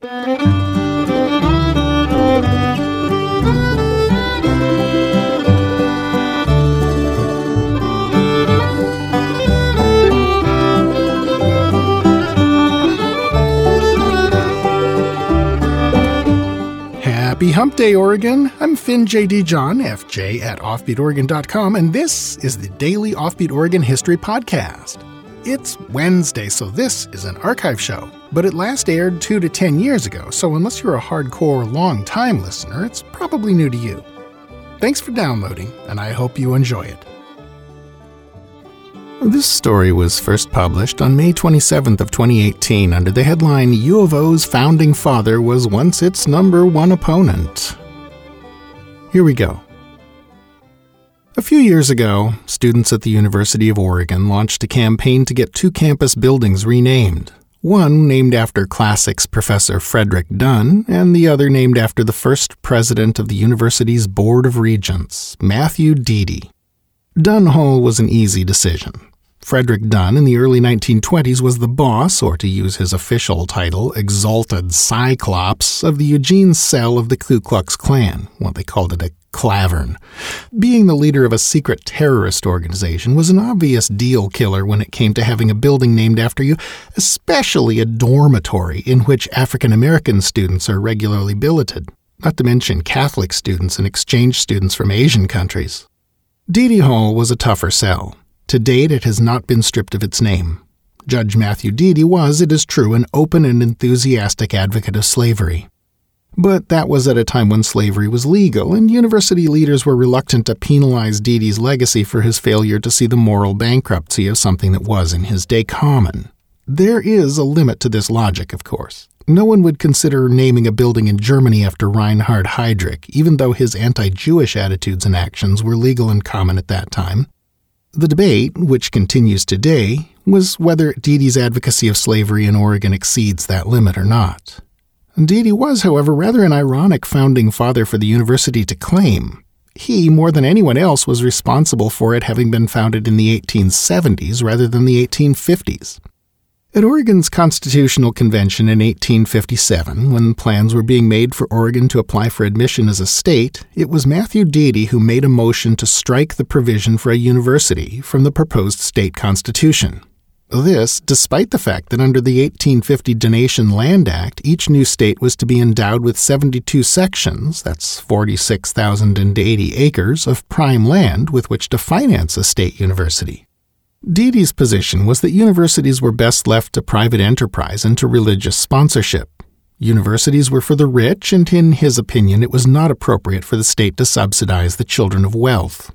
Happy Hump Day, Oregon. I'm Finn J.D. John, FJ at OffbeatOregon.com, and this is the Daily Offbeat Oregon History Podcast. It's Wednesday, so this is an archive show, but it last aired two to ten years ago, so unless you're a hardcore, long time listener, it's probably new to you. Thanks for downloading, and I hope you enjoy it. This story was first published on May 27th of 2018 under the headline U of O's founding father was once its number one opponent. Here we go. A few years ago, students at the University of Oregon launched a campaign to get two campus buildings renamed. One named after classics professor Frederick Dunn, and the other named after the first president of the university's Board of Regents, Matthew Deady. Dunn Hall was an easy decision. Frederick Dunn in the early 1920s was the boss, or to use his official title, Exalted Cyclops, of the Eugene cell of the Ku Klux Klan. Well, they called it a klavern. Being the leader of a secret terrorist organization was an obvious deal killer when it came to having a building named after you, especially a dormitory in which African American students are regularly billeted, not to mention Catholic students and exchange students from Asian countries. Deady Hall was a tougher sell. To date, it has not been stripped of its name. Judge Matthew Deady was, it is true, an open and enthusiastic advocate of slavery. But that was at a time when slavery was legal, and university leaders were reluctant to penalize Deady's legacy for his failure to see the moral bankruptcy of something that was in his day common. There is a limit to this logic, of course. No one would consider naming a building in Germany after Reinhard Heydrich, even though his anti Jewish attitudes and actions were legal and common at that time. The debate, which continues today, was whether Deady's advocacy of slavery in Oregon exceeds that limit or not. Deady was, however, rather an ironic founding father for the university to claim. He, more than anyone else, was responsible for it having been founded in the 1870s rather than the 1850s. At Oregon's Constitutional Convention in 1857, when plans were being made for Oregon to apply for admission as a state, it was Matthew Deady who made a motion to strike the provision for a university from the proposed state constitution. This, despite the fact that under the 1850 Donation Land Act, each new state was to be endowed with 72 sections, that's 46,080 acres, of prime land with which to finance a state university. Deady's position was that universities were best left to private enterprise and to religious sponsorship. Universities were for the rich, and in his opinion, it was not appropriate for the state to subsidize the children of wealth.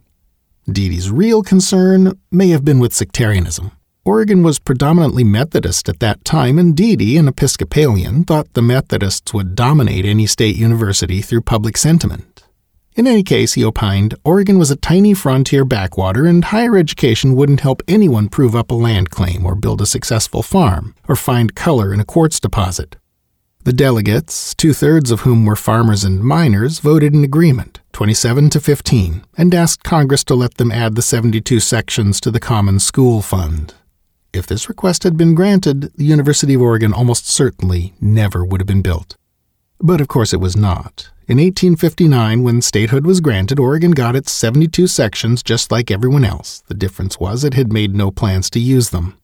Deady's real concern may have been with sectarianism. Oregon was predominantly Methodist at that time, and Deady, an Episcopalian, thought the Methodists would dominate any state university through public sentiment. In any case, he opined, Oregon was a tiny frontier backwater, and higher education wouldn't help anyone prove up a land claim or build a successful farm or find color in a quartz deposit. The delegates, two thirds of whom were farmers and miners, voted in agreement, 27 to 15, and asked Congress to let them add the 72 sections to the Common School Fund. If this request had been granted, the University of Oregon almost certainly never would have been built. But of course it was not. In 1859, when statehood was granted, Oregon got its 72 sections just like everyone else. The difference was it had made no plans to use them.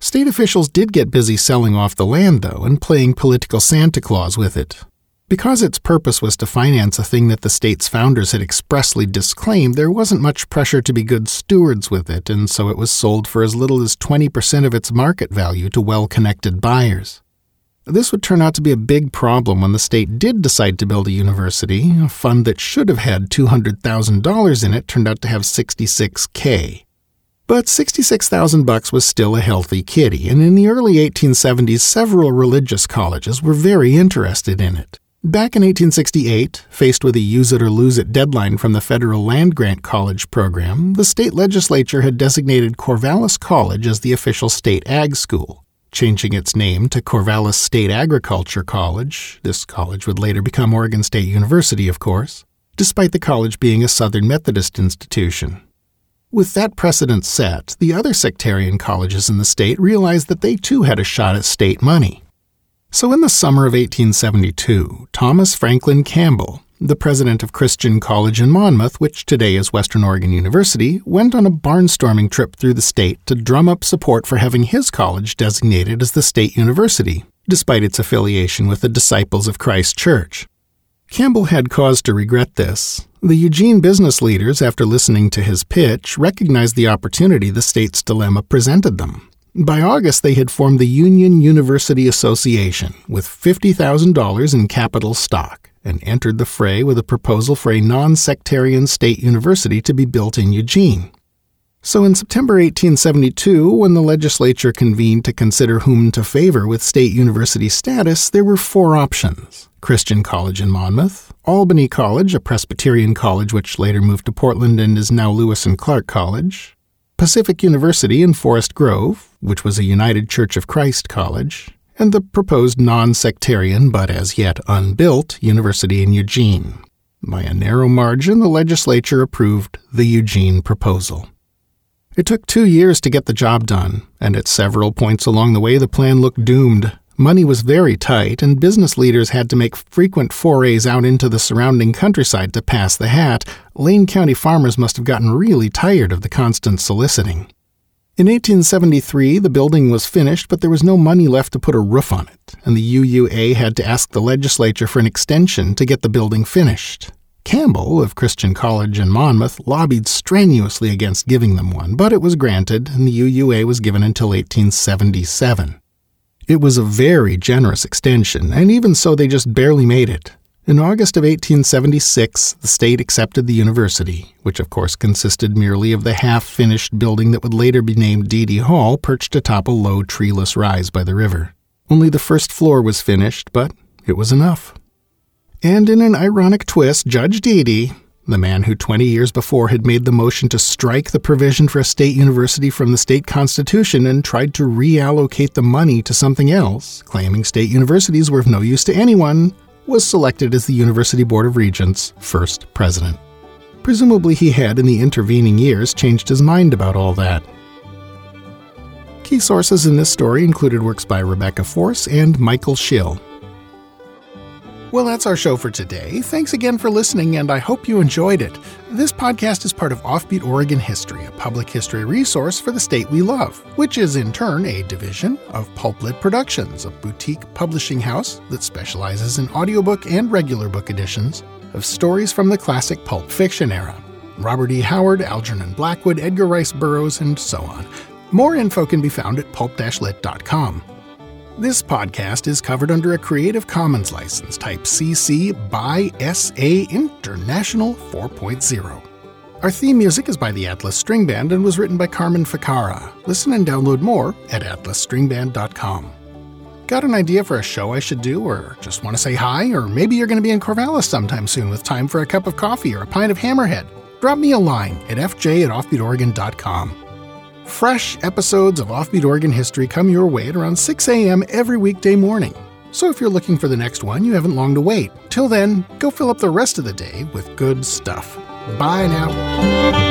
State officials did get busy selling off the land, though, and playing political Santa Claus with it. Because its purpose was to finance a thing that the state's founders had expressly disclaimed, there wasn't much pressure to be good stewards with it, and so it was sold for as little as 20% of its market value to well connected buyers. This would turn out to be a big problem when the state did decide to build a university. A fund that should have had $200,000 in it turned out to have 66k. But 66,000 bucks was still a healthy kitty, and in the early 1870s several religious colleges were very interested in it. Back in 1868, faced with a use it or lose it deadline from the federal land grant college program, the state legislature had designated Corvallis College as the official state ag school changing its name to Corvallis State Agriculture College. This college would later become Oregon State University, of course, despite the college being a Southern Methodist institution. With that precedent set, the other sectarian colleges in the state realized that they too had a shot at state money. So, in the summer of 1872, Thomas Franklin Campbell, the president of Christian College in Monmouth, which today is Western Oregon University, went on a barnstorming trip through the state to drum up support for having his college designated as the state university, despite its affiliation with the Disciples of Christ Church. Campbell had cause to regret this. The Eugene business leaders, after listening to his pitch, recognized the opportunity the state's dilemma presented them. By August, they had formed the Union University Association with $50,000 in capital stock and entered the fray with a proposal for a non sectarian state university to be built in Eugene. So, in September 1872, when the legislature convened to consider whom to favor with state university status, there were four options Christian College in Monmouth, Albany College, a Presbyterian college which later moved to Portland and is now Lewis and Clark College, Pacific University in Forest Grove, which was a United Church of Christ college, and the proposed non sectarian but as yet unbuilt university in Eugene. By a narrow margin, the legislature approved the Eugene proposal. It took two years to get the job done, and at several points along the way, the plan looked doomed. Money was very tight, and business leaders had to make frequent forays out into the surrounding countryside to pass the hat. Lane County farmers must have gotten really tired of the constant soliciting. In 1873, the building was finished, but there was no money left to put a roof on it, and the UUA had to ask the legislature for an extension to get the building finished. Campbell, of Christian College in Monmouth, lobbied strenuously against giving them one, but it was granted, and the UUA was given until 1877. It was a very generous extension, and even so, they just barely made it. In August of 1876, the state accepted the university, which of course consisted merely of the half finished building that would later be named Deady Hall, perched atop a low treeless rise by the river. Only the first floor was finished, but it was enough. And in an ironic twist, Judge Deady, the man who 20 years before had made the motion to strike the provision for a state university from the state constitution and tried to reallocate the money to something else, claiming state universities were of no use to anyone, was selected as the University Board of Regents' first president. Presumably, he had in the intervening years changed his mind about all that. Key sources in this story included works by Rebecca Force and Michael Schill. Well, that's our show for today. Thanks again for listening, and I hope you enjoyed it. This podcast is part of Offbeat Oregon History, a public history resource for the state we love, which is in turn a division of Pulplit Productions, a boutique publishing house that specializes in audiobook and regular book editions of stories from the classic pulp fiction era. Robert E. Howard, Algernon Blackwood, Edgar Rice Burroughs, and so on. More info can be found at pulp-lit.com. This podcast is covered under a Creative Commons license type CC by SA International 4.0. Our theme music is by the Atlas String Band and was written by Carmen Ficara. Listen and download more at atlasstringband.com. Got an idea for a show I should do, or just want to say hi, or maybe you're going to be in Corvallis sometime soon with time for a cup of coffee or a pint of Hammerhead? Drop me a line at fj at offbeatoregon.com. Fresh episodes of Offbeat Oregon History come your way at around 6 a.m. every weekday morning. So if you're looking for the next one, you haven't long to wait. Till then, go fill up the rest of the day with good stuff. Bye now.